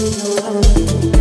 know